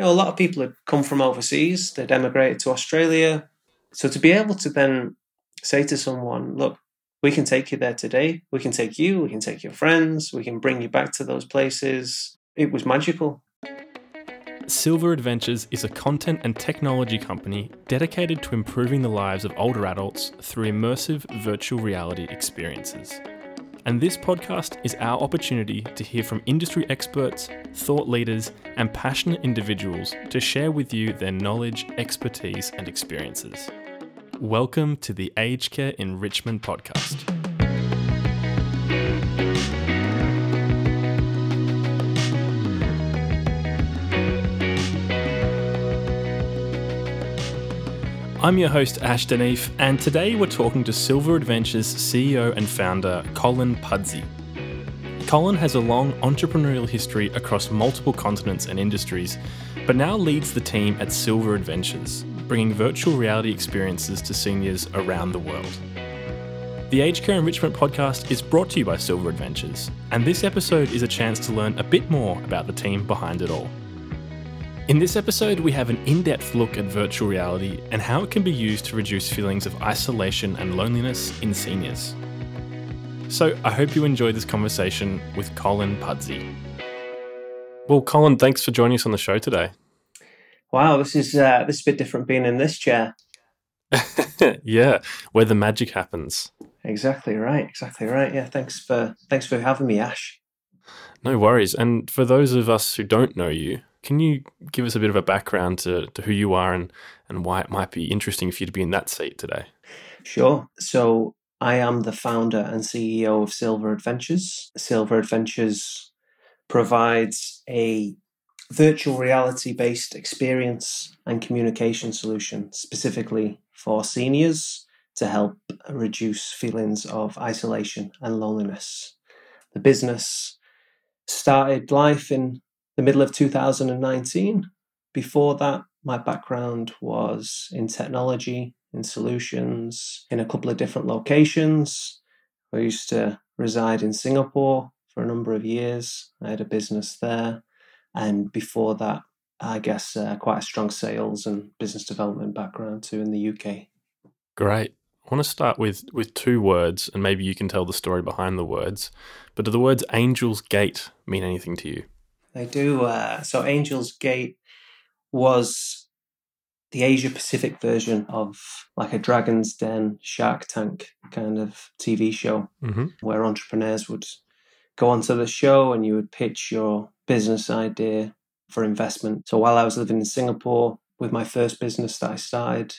you know, a lot of people had come from overseas, they'd emigrated to Australia. So to be able to then say to someone, look, we can take you there today, we can take you, we can take your friends, we can bring you back to those places. It was magical. Silver Adventures is a content and technology company dedicated to improving the lives of older adults through immersive virtual reality experiences. And this podcast is our opportunity to hear from industry experts, thought leaders, and passionate individuals to share with you their knowledge, expertise, and experiences. Welcome to the Aged Care Enrichment Podcast. I'm your host, Ash Deneef, and today we're talking to Silver Adventures CEO and founder Colin Pudsey. Colin has a long entrepreneurial history across multiple continents and industries, but now leads the team at Silver Adventures, bringing virtual reality experiences to seniors around the world. The Aged Care Enrichment podcast is brought to you by Silver Adventures, and this episode is a chance to learn a bit more about the team behind it all. In this episode, we have an in depth look at virtual reality and how it can be used to reduce feelings of isolation and loneliness in seniors. So, I hope you enjoyed this conversation with Colin Pudsey. Well, Colin, thanks for joining us on the show today. Wow, this is uh, this is a bit different being in this chair. yeah, where the magic happens. Exactly right. Exactly right. Yeah, thanks for thanks for having me, Ash. No worries. And for those of us who don't know you, can you give us a bit of a background to, to who you are and, and why it might be interesting for you to be in that seat today? Sure. So, I am the founder and CEO of Silver Adventures. Silver Adventures provides a virtual reality based experience and communication solution specifically for seniors to help reduce feelings of isolation and loneliness. The business started life in the middle of 2019. Before that, my background was in technology, in solutions, in a couple of different locations. I used to reside in Singapore for a number of years. I had a business there. And before that, I guess uh, quite a strong sales and business development background too in the UK. Great. I want to start with with two words, and maybe you can tell the story behind the words. But do the words "Angel's Gate" mean anything to you? They do. Uh, so Angel's Gate was the Asia Pacific version of like a Dragon's Den Shark Tank kind of TV show mm-hmm. where entrepreneurs would go onto the show and you would pitch your business idea for investment. So while I was living in Singapore with my first business that I started,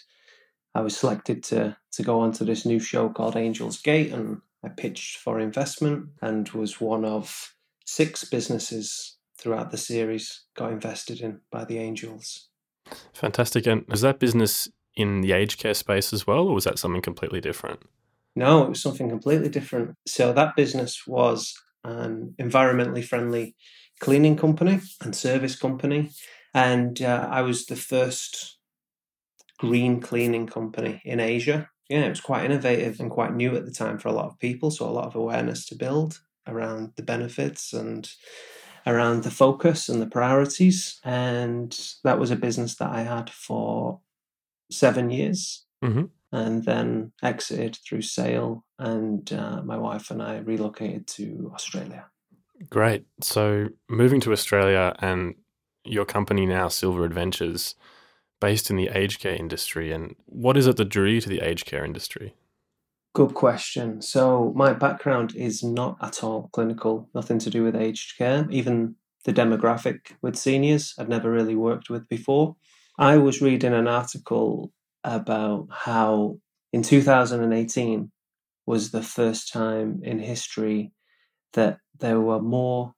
I was selected to to go onto this new show called Angel's Gate and I pitched for investment and was one of six businesses throughout the series got invested in by the Angels. Fantastic. And was that business in the aged care space as well, or was that something completely different? No, it was something completely different. So that business was an environmentally friendly cleaning company and service company. And uh, I was the first green cleaning company in Asia. Yeah, it was quite innovative and quite new at the time for a lot of people. So a lot of awareness to build around the benefits and around the focus and the priorities. And that was a business that I had for seven years. Mm-hmm. And then exited through sale, and uh, my wife and I relocated to Australia. Great. So, moving to Australia and your company now, Silver Adventures, based in the aged care industry. And what is it that drew you to the aged care industry? Good question. So, my background is not at all clinical, nothing to do with aged care. Even the demographic with seniors, I've never really worked with before. I was reading an article about how in 2018 was the first time in history that there were more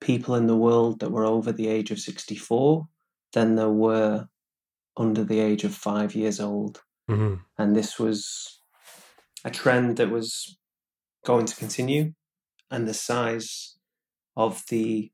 people in the world that were over the age of 64 than there were under the age of five years old. Mm-hmm. And this was a trend that was going to continue, and the size of the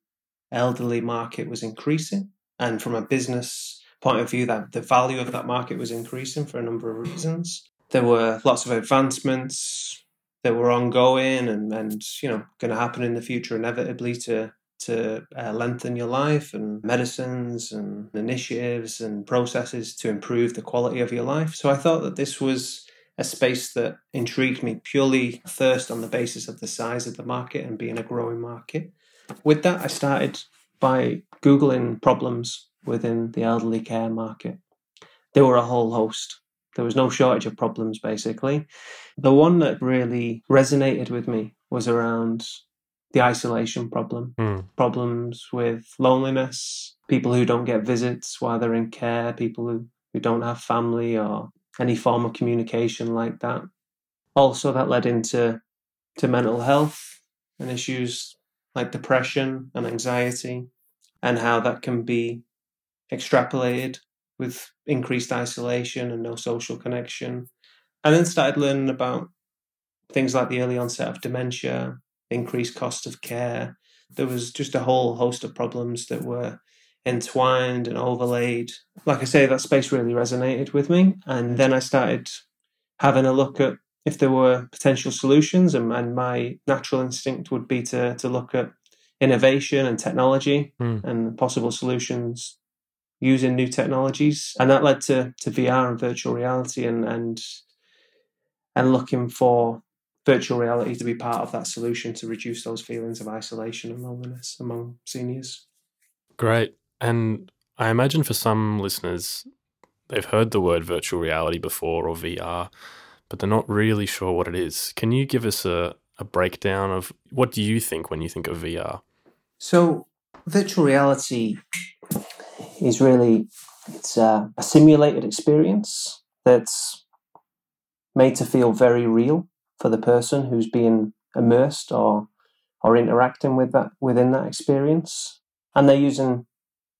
elderly market was increasing. And from a business point of view, that the value of that market was increasing for a number of reasons. There were lots of advancements that were ongoing and, and you know going to happen in the future inevitably to to uh, lengthen your life and medicines and initiatives and processes to improve the quality of your life. So I thought that this was a space that intrigued me purely first on the basis of the size of the market and being a growing market. With that, I started by Googling problems within the elderly care market. There were a whole host. There was no shortage of problems, basically. The one that really resonated with me was around the isolation problem, Mm. problems with loneliness, people who don't get visits while they're in care, people who, who don't have family or any form of communication like that. Also, that led into to mental health and issues like depression and anxiety, and how that can be extrapolated with increased isolation and no social connection. And then started learning about things like the early onset of dementia, increased cost of care. There was just a whole host of problems that were entwined and overlaid. Like I say, that space really resonated with me. And then I started having a look at if there were potential solutions, and, and my natural instinct would be to, to look at innovation and technology Mm. and possible solutions using new technologies. And that led to, to VR and virtual reality and, and and looking for virtual reality to be part of that solution to reduce those feelings of isolation and loneliness among seniors. Great. And I imagine for some listeners, they've heard the word virtual reality before or VR, but they're not really sure what it is. Can you give us a, a breakdown of what do you think when you think of VR? So, virtual reality is really it's a, a simulated experience that's made to feel very real for the person who's being immersed or or interacting with that within that experience, and they're using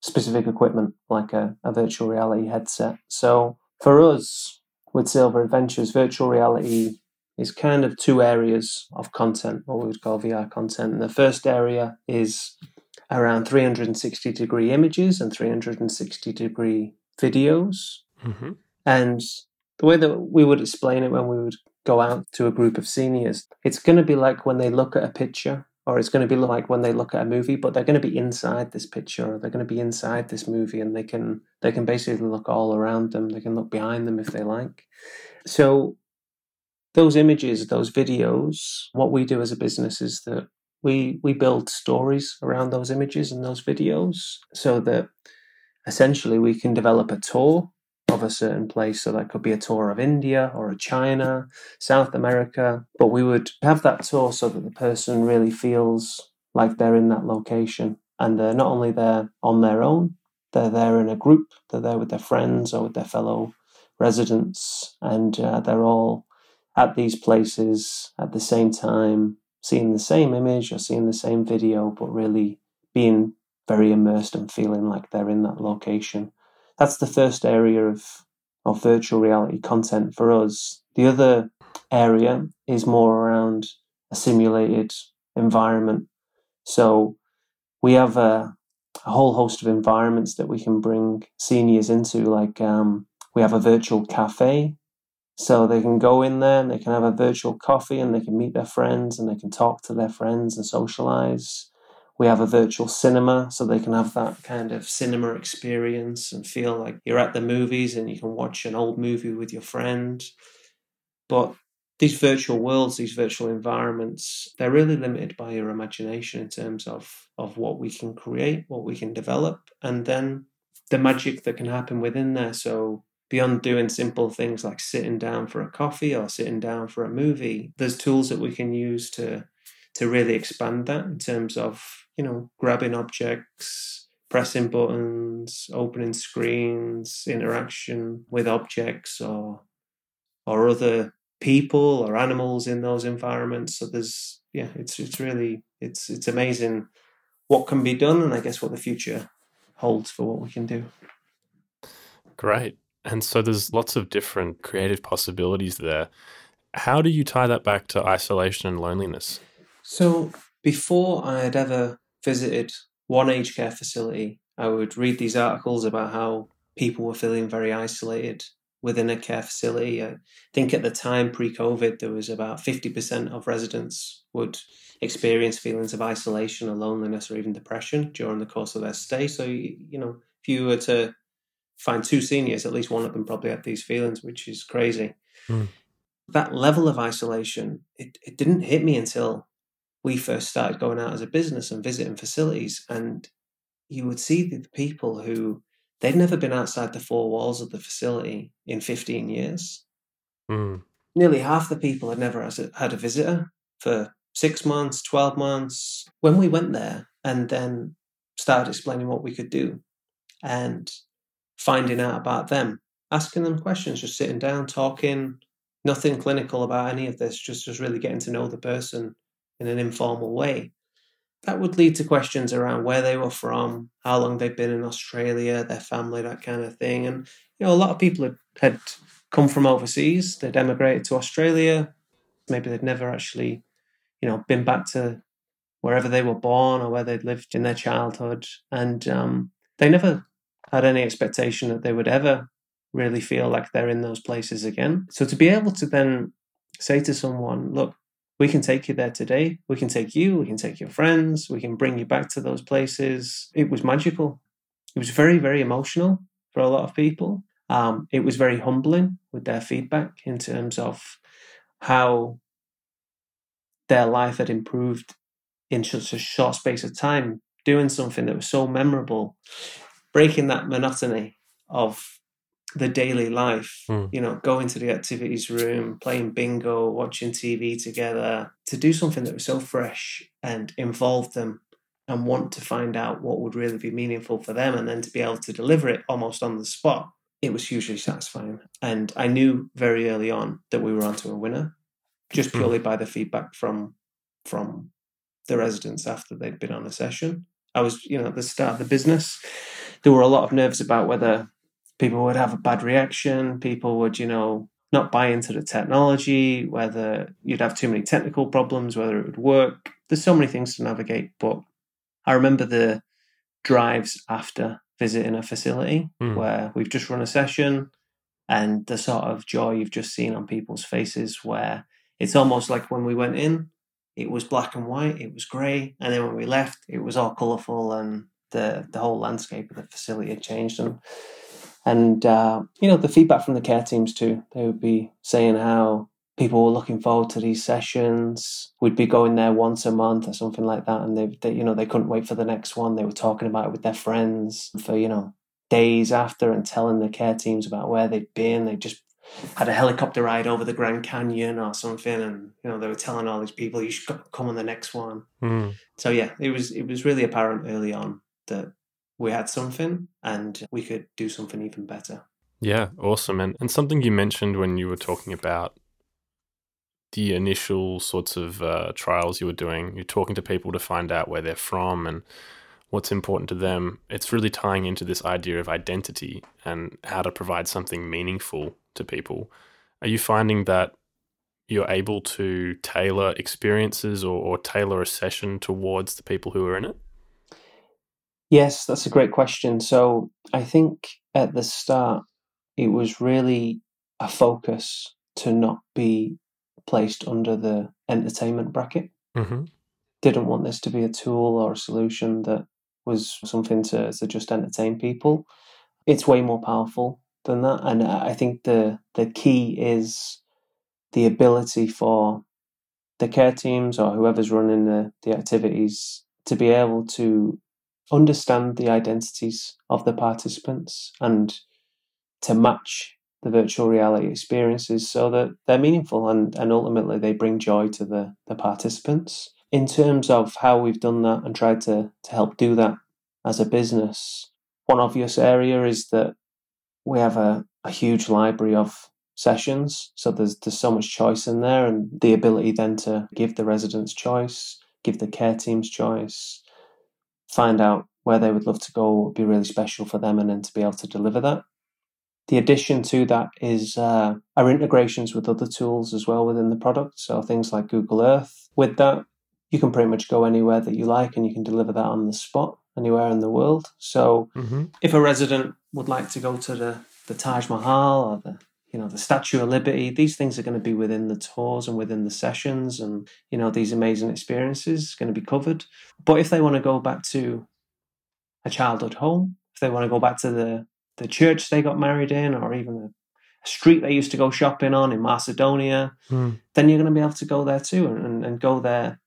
specific equipment like a, a virtual reality headset. So for us with Silver Adventures, virtual reality is kind of two areas of content, what we would call VR content. And the first area is around 360 degree images and 360 degree videos. Mm-hmm. And the way that we would explain it when we would go out to a group of seniors, it's going to be like when they look at a picture, or it's going to be like when they look at a movie, but they're going to be inside this picture, or they're going to be inside this movie, and they can they can basically look all around them. They can look behind them if they like. So those images, those videos, what we do as a business is that we we build stories around those images and those videos, so that essentially we can develop a tour of a certain place. So that could be a tour of India or a China, South America. But we would have that tour so that the person really feels like they're in that location. And they're not only there on their own, they're there in a group, they're there with their friends or with their fellow residents. And uh, they're all at these places at the same time, seeing the same image or seeing the same video, but really being very immersed and feeling like they're in that location that's the first area of of virtual reality content for us. The other area is more around a simulated environment. So we have a, a whole host of environments that we can bring seniors into. Like um, we have a virtual cafe, so they can go in there and they can have a virtual coffee and they can meet their friends and they can talk to their friends and socialize we have a virtual cinema so they can have that kind of cinema experience and feel like you're at the movies and you can watch an old movie with your friend. But these virtual worlds these virtual environments they're really limited by your imagination in terms of of what we can create what we can develop and then the magic that can happen within there. So beyond doing simple things like sitting down for a coffee or sitting down for a movie there's tools that we can use to to really expand that in terms of you know, grabbing objects, pressing buttons, opening screens, interaction with objects or or other people or animals in those environments. So there's yeah, it's it's really it's it's amazing what can be done and I guess what the future holds for what we can do. Great. And so there's lots of different creative possibilities there. How do you tie that back to isolation and loneliness? So before I had ever visited one aged care facility, I would read these articles about how people were feeling very isolated within a care facility. I think at the time, pre COVID, there was about 50% of residents would experience feelings of isolation or loneliness or even depression during the course of their stay. So, you know, if you were to find two seniors, at least one of them probably had these feelings, which is crazy. Mm. That level of isolation, it, it didn't hit me until we first started going out as a business and visiting facilities. And you would see the people who they'd never been outside the four walls of the facility in 15 years. Mm. Nearly half the people had never had a visitor for six months, 12 months. When we went there and then started explaining what we could do and finding out about them, asking them questions, just sitting down, talking, nothing clinical about any of this, just, just really getting to know the person in an informal way. That would lead to questions around where they were from, how long they'd been in Australia, their family, that kind of thing. And, you know, a lot of people had, had come from overseas, they'd emigrated to Australia, maybe they'd never actually you know, been back to wherever they were born or where they'd lived in their childhood. And um, they never had any expectation that they would ever really feel like they're in those places again. So to be able to then say to someone, look, we can take you there today. We can take you, we can take your friends, we can bring you back to those places. It was magical. It was very, very emotional for a lot of people. Um, it was very humbling with their feedback in terms of how their life had improved in such a short space of time, doing something that was so memorable, breaking that monotony of the daily life, mm. you know, going to the activities room, playing bingo, watching TV together, to do something that was so fresh and involved them and want to find out what would really be meaningful for them and then to be able to deliver it almost on the spot. It was hugely satisfying. And I knew very early on that we were onto a winner just hmm. purely by the feedback from from the residents after they'd been on a session. I was, you know, at the start of the business, there were a lot of nerves about whether people would have a bad reaction, people would, you know, not buy into the technology, whether you'd have too many technical problems, whether it would work. There's so many things to navigate, but I remember the drives after visiting a facility mm. where we've just run a session and the sort of joy you've just seen on people's faces where it's almost like when we went in, it was black and white, it was grey, and then when we left, it was all colourful, and the the whole landscape of the facility had changed. And and uh, you know the feedback from the care teams too. They would be saying how people were looking forward to these sessions. We'd be going there once a month or something like that, and they, they you know they couldn't wait for the next one. They were talking about it with their friends for you know days after and telling the care teams about where they'd been. They just had a helicopter ride over the Grand Canyon or something, and you know they were telling all these people you should come on the next one. Mm. So yeah, it was it was really apparent early on that we had something and we could do something even better. Yeah, awesome. And and something you mentioned when you were talking about the initial sorts of uh, trials you were doing, you're talking to people to find out where they're from and what's important to them. It's really tying into this idea of identity and how to provide something meaningful to people. Are you finding that you're able to tailor experiences or, or tailor a session towards the people who are in it? Yes, that's a great question. So I think at the start, it was really a focus to not be placed under the entertainment bracket. Mm-hmm. Didn't want this to be a tool or a solution that was something to, to just entertain people. It's way more powerful than that. And I think the the key is the ability for the care teams or whoever's running the, the activities to be able to understand the identities of the participants and to match the virtual reality experiences so that they're meaningful and, and ultimately they bring joy to the, the participants. In terms of how we've done that and tried to, to help do that as a business, one obvious area is that we have a, a huge library of sessions. So there's there's so much choice in there, and the ability then to give the residents choice, give the care teams choice, find out where they would love to go would be really special for them, and then to be able to deliver that. The addition to that is uh, our integrations with other tools as well within the product. So things like Google Earth. With that, you can pretty much go anywhere that you like, and you can deliver that on the spot anywhere in the world. So mm-hmm. if a resident would like to go to the, the Taj Mahal or the you know the statue of liberty these things are going to be within the tours and within the sessions and you know these amazing experiences going to be covered but if they want to go back to a childhood home if they want to go back to the the church they got married in or even a street they used to go shopping on in macedonia Mm. then you're going to be able to go there too and, and, and go there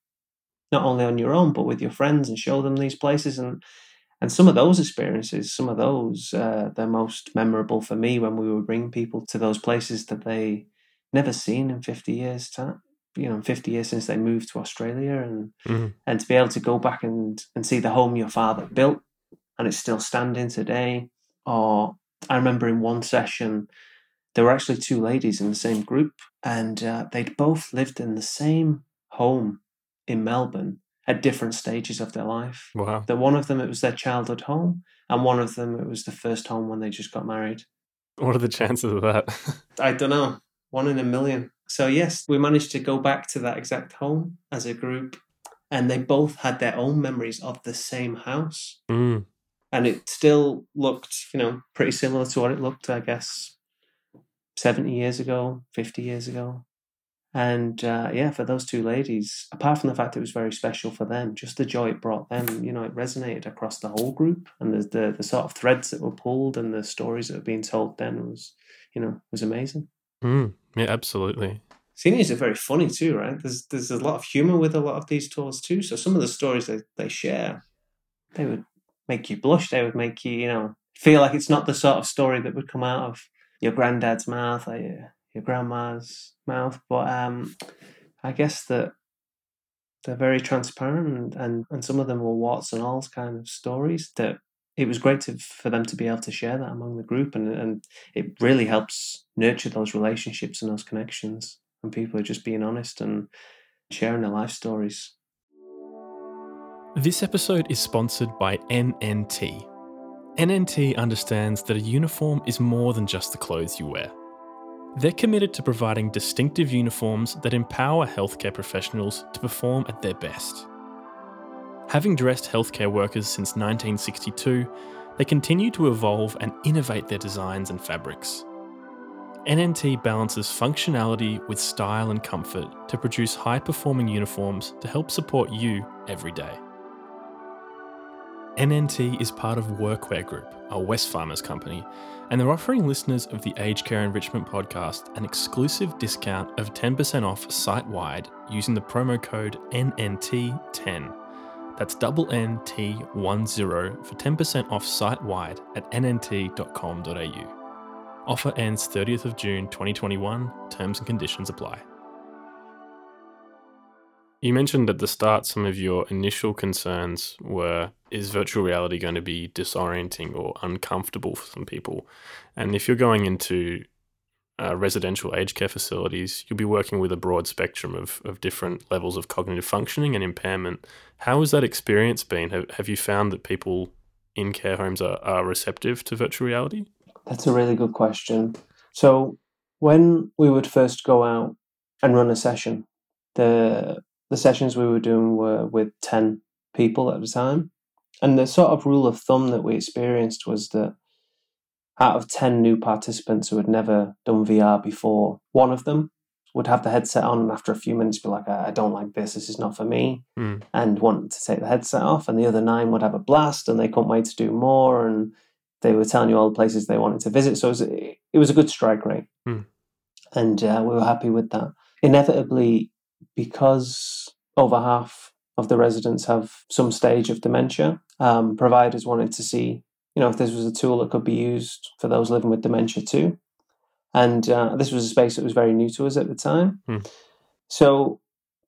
not only on your own but with your friends and show them these places and and some of those experiences some of those uh, they're most memorable for me when we would bring people to those places that they never seen in 50 years time you know 50 years since they moved to australia. And Mhm. and to be able to go back and and see the home your father built and it's still standing today. Or i remember in one session there were actually two ladies in the same group and uh, they'd both lived in the same home in melbourne at different stages of their life Wow. that one of them it was their childhood home and one of them it was the first home when they just got married What are the chances of that? i don't know one in a million so yes we managed to go back to that exact home as a group and they both had their own memories of the same house mm. and it still looked you know pretty similar to what it looked i guess 70 years ago 50 years ago and uh, yeah for those two ladies apart from the fact it was very special for them just the joy it brought them you know it resonated across the whole group and the, the, the sort of threads that were pulled and the stories that were being told then was you know was amazing Mm. Yeah, absolutely. Seniors are very funny too, right? There's there's a lot of humor with a lot of these tours too. So some of the stories they, they share, they would make you blush. They would make you, you know, feel like it's not the sort of story that would come out of your granddad's mouth or your, your grandma's mouth. But um, I guess that they're very transparent and, and, some of them were warts and alls kind of stories that it was great to, for them to be able to share that among the group and, and it really helps nurture those relationships and those connections and people are just being honest and sharing their life stories. This episode is sponsored by NNT. NNT understands that a uniform is more than just the clothes you wear. They're committed to providing distinctive uniforms that empower healthcare professionals to perform at their best. Having dressed healthcare workers since 1962, they continue to evolve and innovate their designs and fabrics. NNT balances functionality with style and comfort to produce high performing uniforms to help support you every day. NNT is part of Workwear Group, a Wesfarmers company, and they're offering listeners of the Aged Care Enrichment podcast an exclusive discount of 10% off site wide using the promo code NNT10. That's double NT10 for 10% off site wide at nnt.com.au. Offer ends 30th of June 2021. Terms and conditions apply. You mentioned at the start some of your initial concerns were is virtual reality going to be disorienting or uncomfortable for some people? And if you're going into uh, residential aged care facilities, you'll be working with a broad spectrum of, of different levels of cognitive functioning and impairment. How has that experience been? Have, have you found that people in care homes are, are receptive to virtual reality? That's a really good question. So when we would first go out and run a session, the the sessions we were doing were with ten people at a time, and the sort of rule of thumb that we experienced was that out of ten new participants who had never done VR before, one of them would have the headset on, and after a few minutes, be like, "I don't like this. This is not for me," Hmm. and want to take the headset off, and the other nine would have a blast, and they couldn't wait to do more, and they were telling you all the places they wanted to visit. So it was, it was a good strike rate. Hmm. And uh, we were happy with that. Inevitably, because over half of the residents have some stage of dementia, um, providers wanted to see, you know, if this was a tool that could be used for those living with dementia too. And uh, this was a space that was very new to us at the time. Hmm. So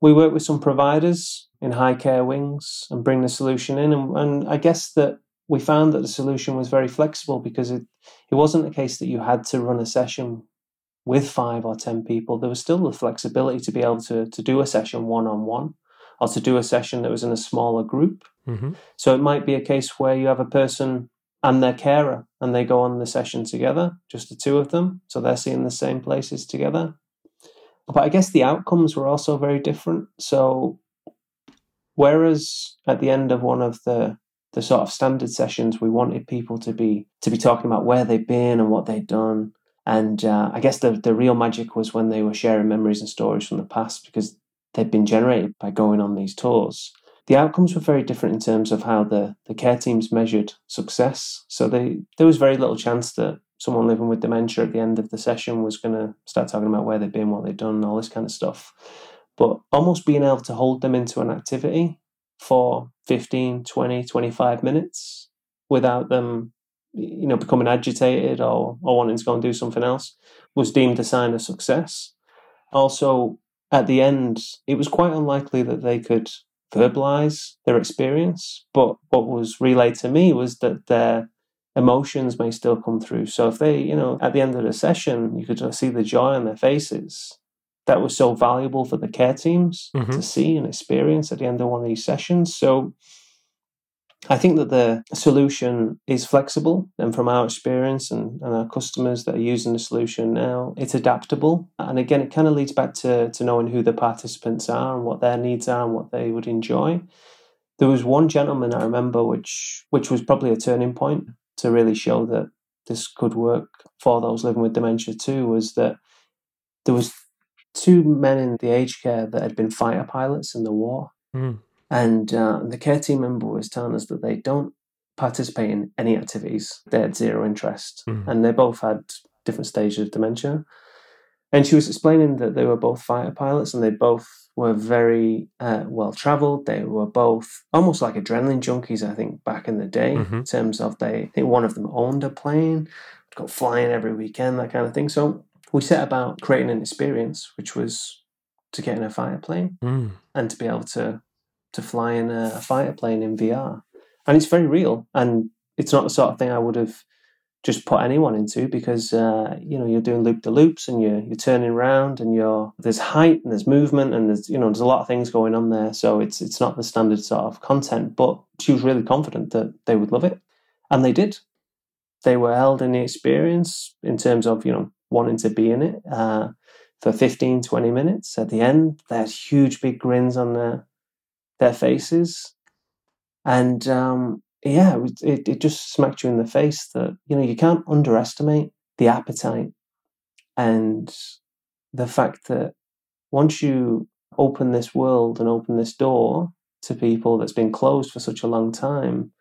we worked with some providers in high care wings and bring the solution in. And, and I guess that we found that the solution was very flexible because it, it wasn't a case that you had to run a session with five or ten people. There was still the flexibility to be able to, to do a session one on one or to do a session that was in a smaller group. Mm-hmm. So it might be a case where you have a person and their carer and they go on the session together, just the two of them. So they're seeing the same places together. But I guess the outcomes were also very different. So whereas at the end of one of the the sort of standard sessions we wanted people to be to be talking about where they've been and what they've done And uh, I guess the, the real magic was when they were sharing memories and stories from the past because they'd been generated by going on these tours. The outcomes were very different in terms of how the, the care teams measured success. So they there was very little chance that someone living with dementia at the end of the session was going to start talking about where they've been, what they've done, all this kind of stuff. But almost being able to hold them into an activity for 15, 20, 25 minutes without them, you know, becoming agitated or, or wanting to go and do something else was deemed a sign of success. Also, at the end, it was quite unlikely that they could verbalize their experience. But what was relayed to me was that their emotions may still come through. So if they, you know, at the end of the session, you could see the joy on their faces. That was so valuable for the care teams mm-hmm. to see and experience at the end of one of these sessions. So I think that the solution is flexible, and from our experience and, and, our customers that are using the solution now, it's adaptable. And again, it kind of leads back to, to knowing who the participants are and what their needs are and what they would enjoy. There was one gentleman I remember, which which was probably a turning point to really show that this could work for those living with dementia too. Was that there was two men in the aged care that had been fighter pilots in the war. Mm and uh, the care team member was telling us that they don't participate in any activities. They had zero interest. Mm. And they both had different stages of dementia. And she was explaining that they were both fighter pilots and they both were very uh, well traveled. They were both almost like adrenaline junkies, I think, back in the day, mm-hmm. in terms of they, I think one of them owned a plane, got flying every weekend, that kind of thing. So we set about creating an experience, which was to get in a fighter plane mm. and to be able to to fly in a, a fighter plane in VR, and it's very real. And it's not the sort of thing I would have just put anyone into because uh, you know you're doing loop the loops and you're you're turning around and you're there's height and there's movement and there's you know there's a lot of things going on there. So it's it's not the standard sort of content. But she was really confident that they would love it, and they did. They were held in the experience in terms of you know wanting to be in it uh, for 15, 20 minutes. At the end, had huge big grins on their their faces, and um, yeah, it, it just smacked you in the face that you know you can't underestimate the appetite and the fact that once you open this world and open this door to people that's been closed for such a long time,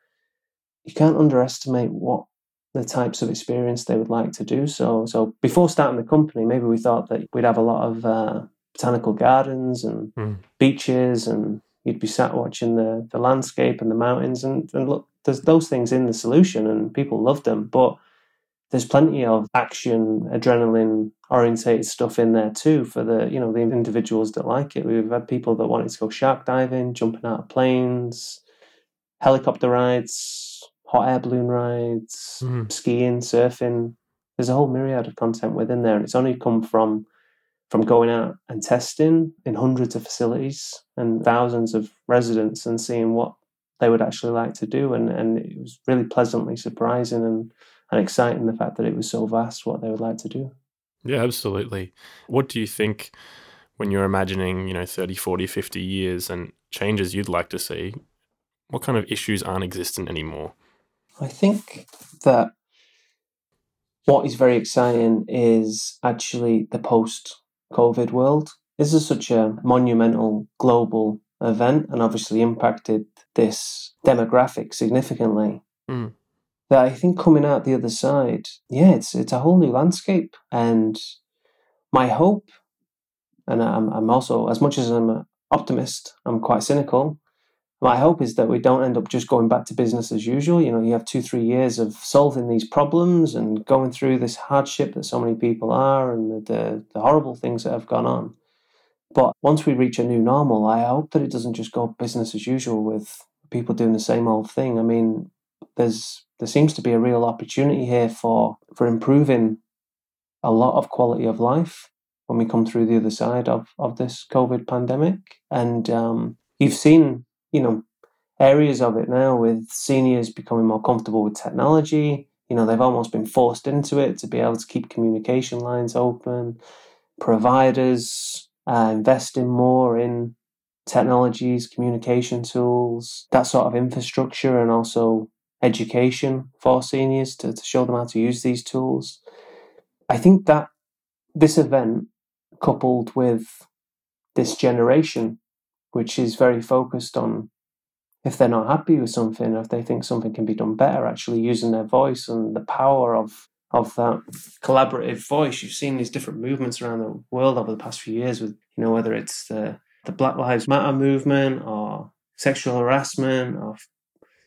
you can't underestimate what the types of experience they would like to do. So, so before starting the company, maybe we thought that we'd have a lot of uh, botanical gardens and mm. beaches and you'd be sat watching the the landscape and the mountains and, and look there's those things in the solution and people love them but there's plenty of action adrenaline orientated stuff in there too for the you know the individuals that like it we've had people that wanted to go shark diving jumping out of planes helicopter rides hot air balloon rides mm. skiing surfing there's a whole myriad of content within there and it's only come from from going out and testing in hundreds of facilities and thousands of residents and seeing what they would actually like to do. And, and it was really pleasantly surprising and, and exciting the fact that it was so vast what they would like to do. Yeah, absolutely. What do you think when you're imagining, you know, 30, 40, 50 years and changes you'd like to see? What kind of issues aren't existent anymore? I think that what is very exciting is actually the post COVID world. This is such a monumental global event and obviously impacted this demographic significantly. Mm. That I think coming out the other side, yeah, it's it's a whole new landscape. And my hope, and I'm I'm also as much as I'm an optimist, I'm quite cynical my hope is that we don't end up just going back to business as usual. You know, you have two, three years of solving these problems and going through this hardship that so many people are and the, the, the horrible things that have gone on. But once we reach a new normal, I hope that it doesn't just go business as usual with people doing the same old thing. I mean, there's there seems to be a real opportunity here for for improving a lot of quality of life when we come through the other side of, of this COVID pandemic. And um, you've seen you know, areas of it now with seniors becoming more comfortable with technology. You know, they've almost been forced into it to be able to keep communication lines open. Providers uh, investing more in technologies, communication tools, that sort of infrastructure, and also education for seniors to, to show them how to use these tools. I think that this event, coupled with this generation, which is very focused on if they're not happy with something, if they think something can be done better, actually using their voice and the power of of that collaborative voice. You've seen these different movements around the world over the past few years with, you know, whether it's the the Black Lives Matter movement or sexual harassment or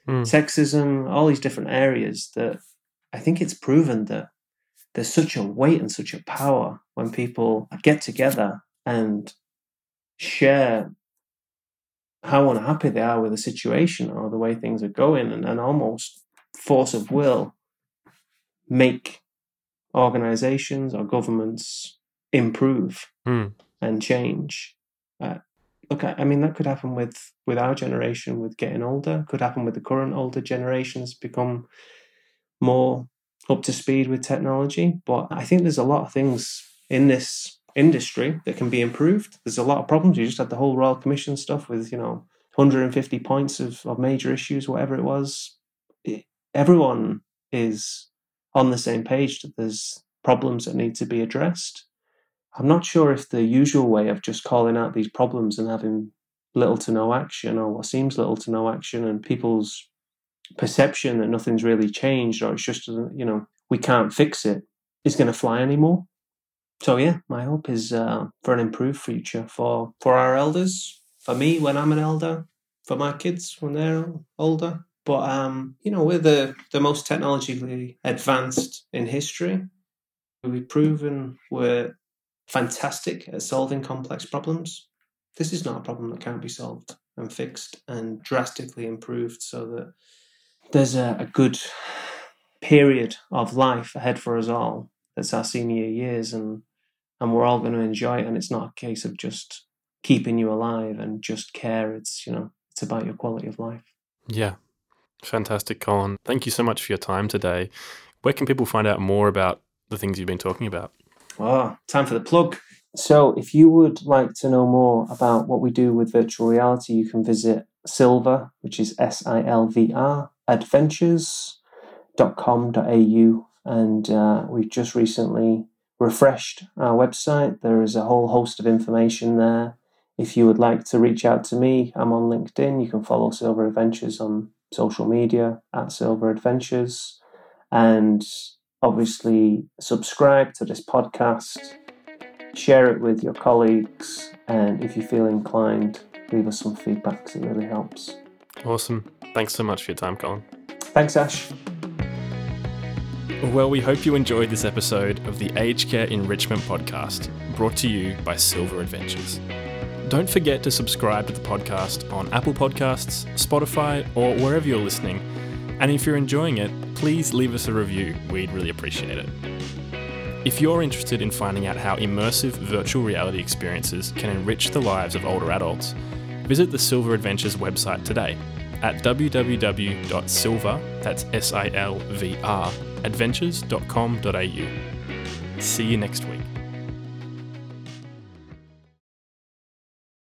mm. sexism, all these different areas that I think it's proven that there's such a weight and such a power when people get together and share how unhappy they are with the situation or the way things are going and, and almost force of will make organizations or governments improve mm. and change. Uh, look, I, I mean, that could happen with, with our generation, with getting older, could happen with the current older generations become more up to speed with technology. But I think there's a lot of things in this industry that can be improved. There's a lot of problems. You just had the whole Royal Commission stuff with, you know, 150 points of, of major issues, whatever it was. It, everyone is on the same page that there's problems that need to be addressed. I'm not sure if the usual way of just calling out these problems and having little to no action or what seems little to no action and people's perception that nothing's really changed or it's just you know we can't fix it is going to fly anymore so yeah my hope is uh, for an improved future for for our elders for me when i'm an elder for my kids when they're older. But um you know we're the the most technologically advanced in history. We've proven we're fantastic at solving complex problems. This is not a problem that can't be solved and fixed and drastically improved so that there's a, a good period of life ahead for us all. That's our senior years, and and we're all going to enjoy it. And it's not a case of just keeping you alive and just care. It's you know it's about your quality of life. Yeah, fantastic, Colin. Thank you so much for your time today. Where can people find out more about the things you've been talking about? Oh, time for the plug. So, if you would like to know more about what we do with virtual reality, you can visit Silvr, which is S I L V R, adventures.com.au. And uh, we've just recently refreshed our website. There is a whole host of information there. If you would like to reach out to me, I'm on LinkedIn. You can follow Silver Adventures on social media at Silver Adventures. And obviously, subscribe to this podcast, share it with your colleagues, and if you feel inclined, leave us some feedback because it really helps. Awesome. Thanks so much for your time, Colin. Thanks, Ash. Well, we hope you enjoyed this episode of the Aged Care Enrichment Podcast, brought to you by Silver Adventures. Don't forget to subscribe to the podcast on Apple Podcasts, Spotify, or wherever you're listening. And if you're enjoying it, please leave us a review. We'd really appreciate it. If you're interested in finding out how immersive virtual reality experiences can enrich the lives of older adults, visit the Silver Adventures website today at www.silvr, that's S I L V R, adventures.com.au. See you next week.